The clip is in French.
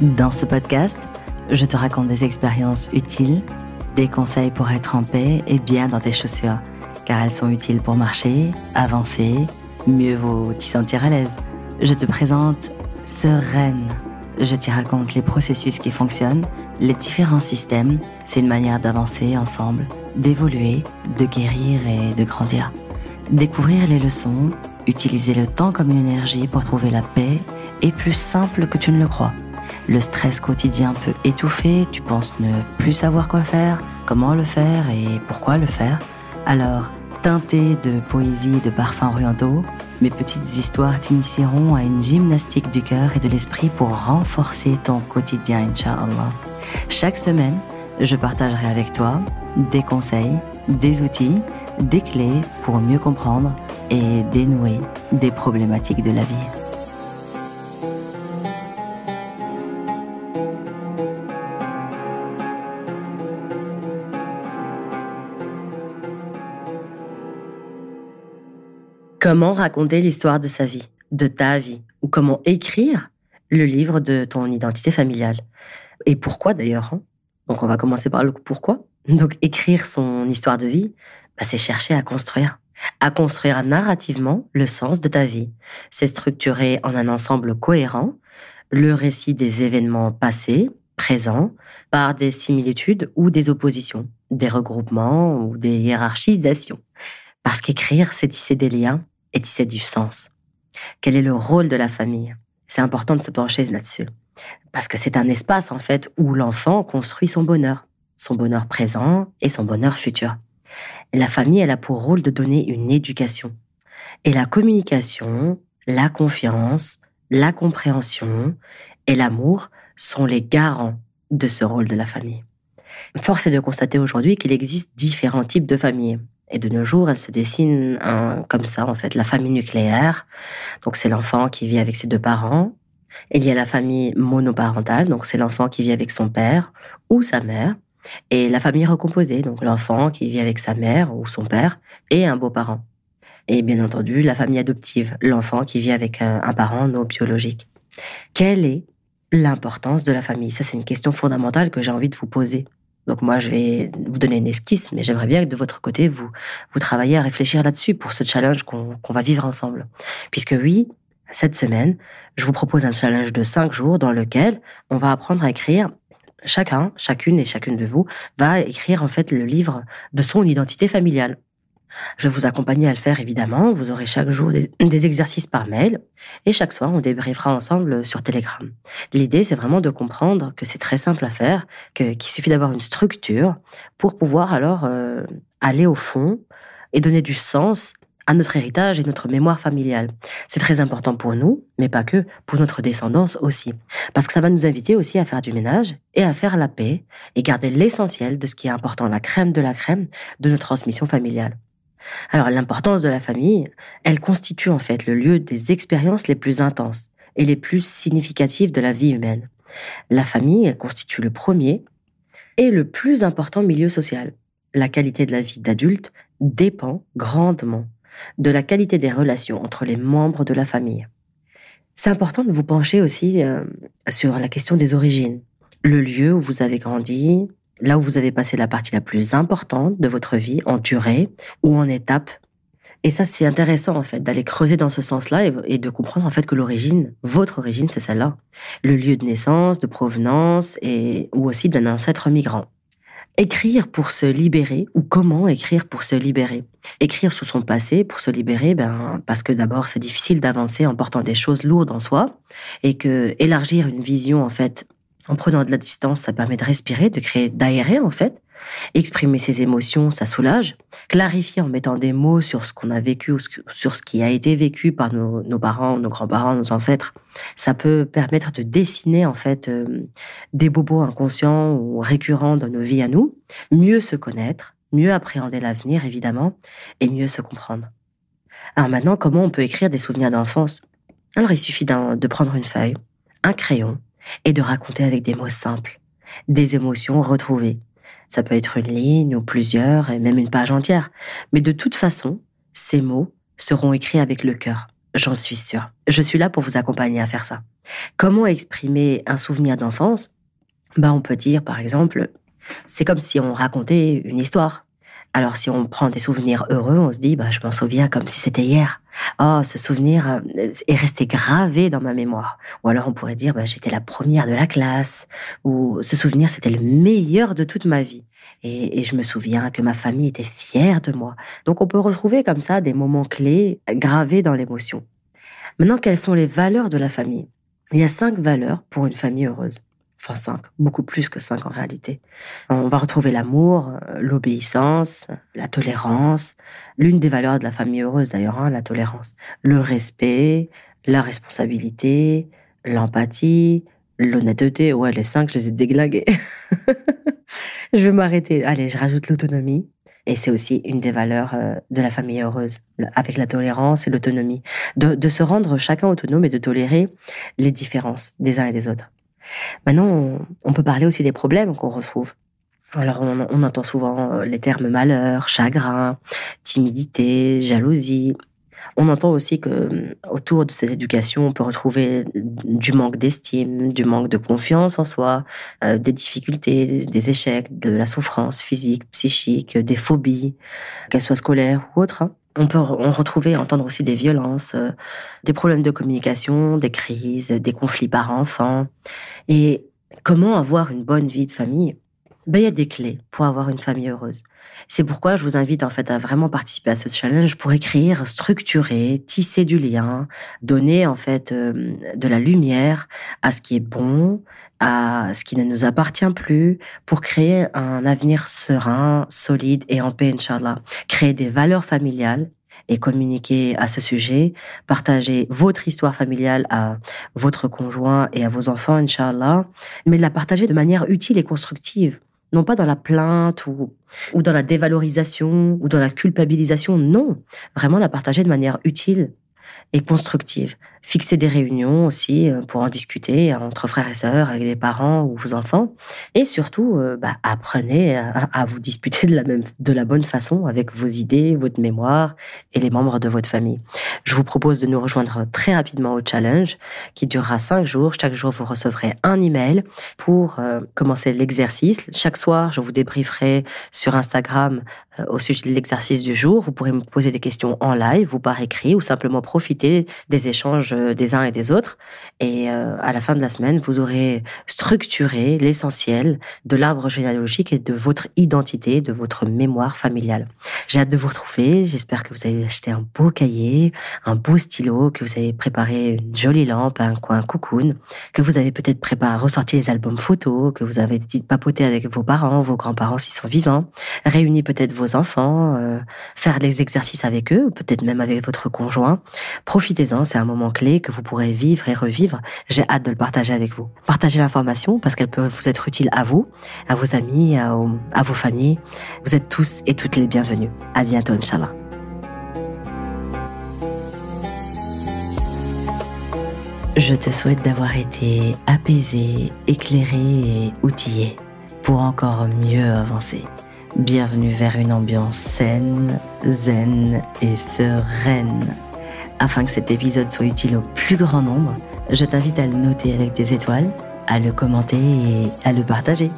Dans ce podcast, je te raconte des expériences utiles, des conseils pour être en paix et bien dans tes chaussures, car elles sont utiles pour marcher, avancer, mieux vaut t'y sentir à l'aise. Je te présente Sereine. Je t'y raconte les processus qui fonctionnent, les différents systèmes. C'est une manière d'avancer ensemble, d'évoluer, de guérir et de grandir. Découvrir les leçons, utiliser le temps comme une énergie pour trouver la paix est plus simple que tu ne le crois. Le stress quotidien peut étouffer, tu penses ne plus savoir quoi faire, comment le faire et pourquoi le faire. Alors, teinté de poésie et de parfums orientaux, mes petites histoires t'initieront à une gymnastique du cœur et de l'esprit pour renforcer ton quotidien, Inch'Allah. Chaque semaine, je partagerai avec toi des conseils, des outils, des clés pour mieux comprendre et dénouer des problématiques de la vie. Comment raconter l'histoire de sa vie, de ta vie, ou comment écrire le livre de ton identité familiale? Et pourquoi d'ailleurs hein? Donc on va commencer par le pourquoi. Donc écrire son histoire de vie, bah, c'est chercher à construire, à construire narrativement le sens de ta vie. C'est structurer en un ensemble cohérent le récit des événements passés, présents, par des similitudes ou des oppositions, des regroupements ou des hiérarchisations. Parce qu'écrire, c'est tisser des liens et tisser du sens. Quel est le rôle de la famille? C'est important de se pencher là-dessus. Parce que c'est un espace, en fait, où l'enfant construit son bonheur, son bonheur présent et son bonheur futur. la famille, elle a pour rôle de donner une éducation. Et la communication, la confiance, la compréhension et l'amour sont les garants de ce rôle de la famille. Force est de constater aujourd'hui qu'il existe différents types de familles. Et de nos jours, elle se dessine comme ça, en fait, la famille nucléaire. Donc, c'est l'enfant qui vit avec ses deux parents. il y a la famille monoparentale, donc c'est l'enfant qui vit avec son père ou sa mère. Et la famille recomposée, donc l'enfant qui vit avec sa mère ou son père et un beau-parent. Et bien entendu, la famille adoptive, l'enfant qui vit avec un, un parent non biologique. Quelle est l'importance de la famille? Ça, c'est une question fondamentale que j'ai envie de vous poser. Donc moi, je vais vous donner une esquisse, mais j'aimerais bien que de votre côté, vous, vous travaillez à réfléchir là-dessus pour ce challenge qu'on va vivre ensemble. Puisque oui, cette semaine, je vous propose un challenge de cinq jours dans lequel on va apprendre à écrire chacun, chacune et chacune de vous va écrire en fait le livre de son identité familiale. Je vais vous accompagner à le faire, évidemment. Vous aurez chaque jour des, exercices par mail. Et chaque soir, on débriefera ensemble sur Telegram. L'idée, c'est vraiment de comprendre que c'est très simple à faire, qu'il suffit d'avoir une structure pour pouvoir alors euh, aller au fond et donner du sens à notre héritage et notre mémoire familiale. C'est très important pour nous, mais pas que, pour notre descendance aussi. Parce que ça va nous inviter aussi à faire du ménage et à faire la paix et garder l'essentiel de ce qui est important, la crème de la crème de notre transmission familiale. Alors l'importance de la famille, elle constitue en fait le lieu des expériences les plus intenses et les plus significatives de la vie humaine. La famille, elle constitue le premier et le plus important milieu social. La qualité de la vie d'adulte dépend grandement de la qualité des relations entre les membres de la famille. C'est important de vous pencher aussi euh, sur la question des origines, le lieu où vous avez grandi, là où vous avez passé la partie la plus importante de votre vie en durée ou en étape. Et ça, c'est intéressant, en fait, d'aller creuser dans ce sens-là et, de comprendre, en fait, que l'origine, votre origine, c'est celle-là. Le lieu de naissance, de provenance et, ou aussi d'un ancêtre migrant. Écrire pour se libérer ou comment écrire pour se libérer? Écrire sur son passé pour se libérer, ben parce que d'abord c'est difficile d'avancer en portant des choses lourdes en soi et que élargir une vision en fait en prenant de la distance, ça permet de respirer, de créer, d'aérer en fait. Exprimer ses émotions, ça soulage. Clarifier en mettant des mots sur ce qu'on a vécu ou sur ce qui a été vécu par nos, parents, nos grands-parents, nos ancêtres, ça peut permettre de dessiner en fait euh, des bobos inconscients ou récurrents dans nos vies à nous. Mieux se connaître, mieux appréhender l'avenir évidemment, et mieux se comprendre. Alors maintenant, comment on peut écrire des souvenirs d'enfance? Alors il suffit de prendre une feuille, un crayon, et de raconter avec des mots simples, des émotions retrouvées. Ça peut être une ligne ou plusieurs et même une page entière. Mais de toute façon, ces mots seront écrits avec le cœur, J'en suis sûre. Je suis là pour vous accompagner à faire ça. Comment exprimer un souvenir d'enfance? Bah, On peut dire, par exemple, c'est comme si on racontait une histoire. Alors si on prend des souvenirs heureux, on se dit, bah, je m'en souviens comme si c'était hier. Oh, ce souvenir euh, est resté gravé dans ma mémoire. Ou alors on pourrait dire, bah, j'étais la première de la classe. Ou ce souvenir, c'était le meilleur de toute ma vie. Et, et, je me souviens que ma famille était fière de moi. Donc on peut retrouver comme ça des moments clés gravés dans l'émotion. Maintenant, quelles sont les valeurs de la famille? Il y a cinq valeurs pour une famille heureuse enfin cinq, beaucoup plus que cinq en réalité. On va retrouver l'amour, euh, l'obéissance, la tolérance, l'une des valeurs de la famille heureuse d'ailleurs, hein, la tolérance, le respect, la responsabilité, l'empathie, l'honnêteté. Ouais, les cinq, je les ai déglingués. je vais m'arrêter. Allez, je rajoute l'autonomie. Et c'est aussi une des valeurs euh, de la famille heureuse, avec la tolérance et l'autonomie. De, de se rendre chacun autonome et de tolérer les différences des uns et des autres. Maintenant, on, peut parler aussi des problèmes qu'on retrouve. Alors, on, entend souvent euh, les termes malheur, chagrin, timidité, jalousie. On entend aussi que euh, autour de cette éducation, on peut retrouver du manque d'estime, du manque de confiance en soi, euh, des difficultés, des échecs, de la souffrance physique, psychique, des phobies, qu'elles soient scolaires ou autres. Hein. On peut retrouver, entendre aussi des violences, euh, des problèmes de communication, des crises, des conflits par enfants. Et comment avoir une bonne vie de famille? Ben, il y a des clés pour avoir une famille heureuse. C'est pourquoi je vous invite en fait à vraiment participer à ce challenge pour écrire, structurer, tisser du lien, donner en fait euh, de la lumière à ce qui est bon, à ce qui ne nous appartient plus, pour créer un avenir serein, solide et en paix, Inch'Allah. Créer des valeurs familiales et communiquer à ce sujet, partager votre histoire familiale à votre conjoint et à vos enfants, Inch'Allah, mais la partager de manière utile et constructive non pas dans la plainte ou, ou dans la dévalorisation ou dans la culpabilisation, non, vraiment la partager de manière utile et constructive fixer des réunions aussi euh, pour en discuter entre frères et sœurs, avec des parents ou vos enfants. Et surtout, euh, bah, apprenez à, vous disputer de la, même, de la bonne façon avec vos idées, votre mémoire et les membres de votre famille. Je vous propose de nous rejoindre très rapidement au challenge qui durera cinq jours. Chaque jour, vous recevrez un email pour euh, commencer l'exercice. Chaque soir, je vous débrieferai sur Instagram au sujet de l'exercice du jour. Vous pourrez me poser des questions en live ou par écrit ou simplement profiter des échanges euh, des uns et des autres. Et euh, à la fin de la semaine, vous aurez structuré l'essentiel de l'arbre généalogique et de votre identité, de votre mémoire familiale. J'ai hâte de vous retrouver. J'espère que vous avez acheté un beau cahier, un beau stylo, que vous avez préparé une jolie lampe, un coin cocoon, que vous avez peut-être préparé, ressorti les albums photos, que vous avez papoté avec vos parents, vos grands-parents s'ils sont vivants, réuni peut-être vos enfants, euh, faire les exercices avec eux, peut-être même avec votre conjoint. Profitez-en, c'est un moment clé que vous pourrez vivre et revivre. J'ai hâte de le partager avec vous. Partagez l'information parce qu'elle peut vous être utile à vous, à vos amis, à, vos familles. Vous êtes tous et toutes les bienvenus. À bientôt, Inch'Allah. Je te souhaite d'avoir été apaisé, éclairé et outillé pour encore mieux avancer. Bienvenue vers une ambiance saine, zen et sereine. Afin que cet épisode soit utile au plus grand nombre, je t'invite à le noter avec des étoiles, à le commenter et à le partager.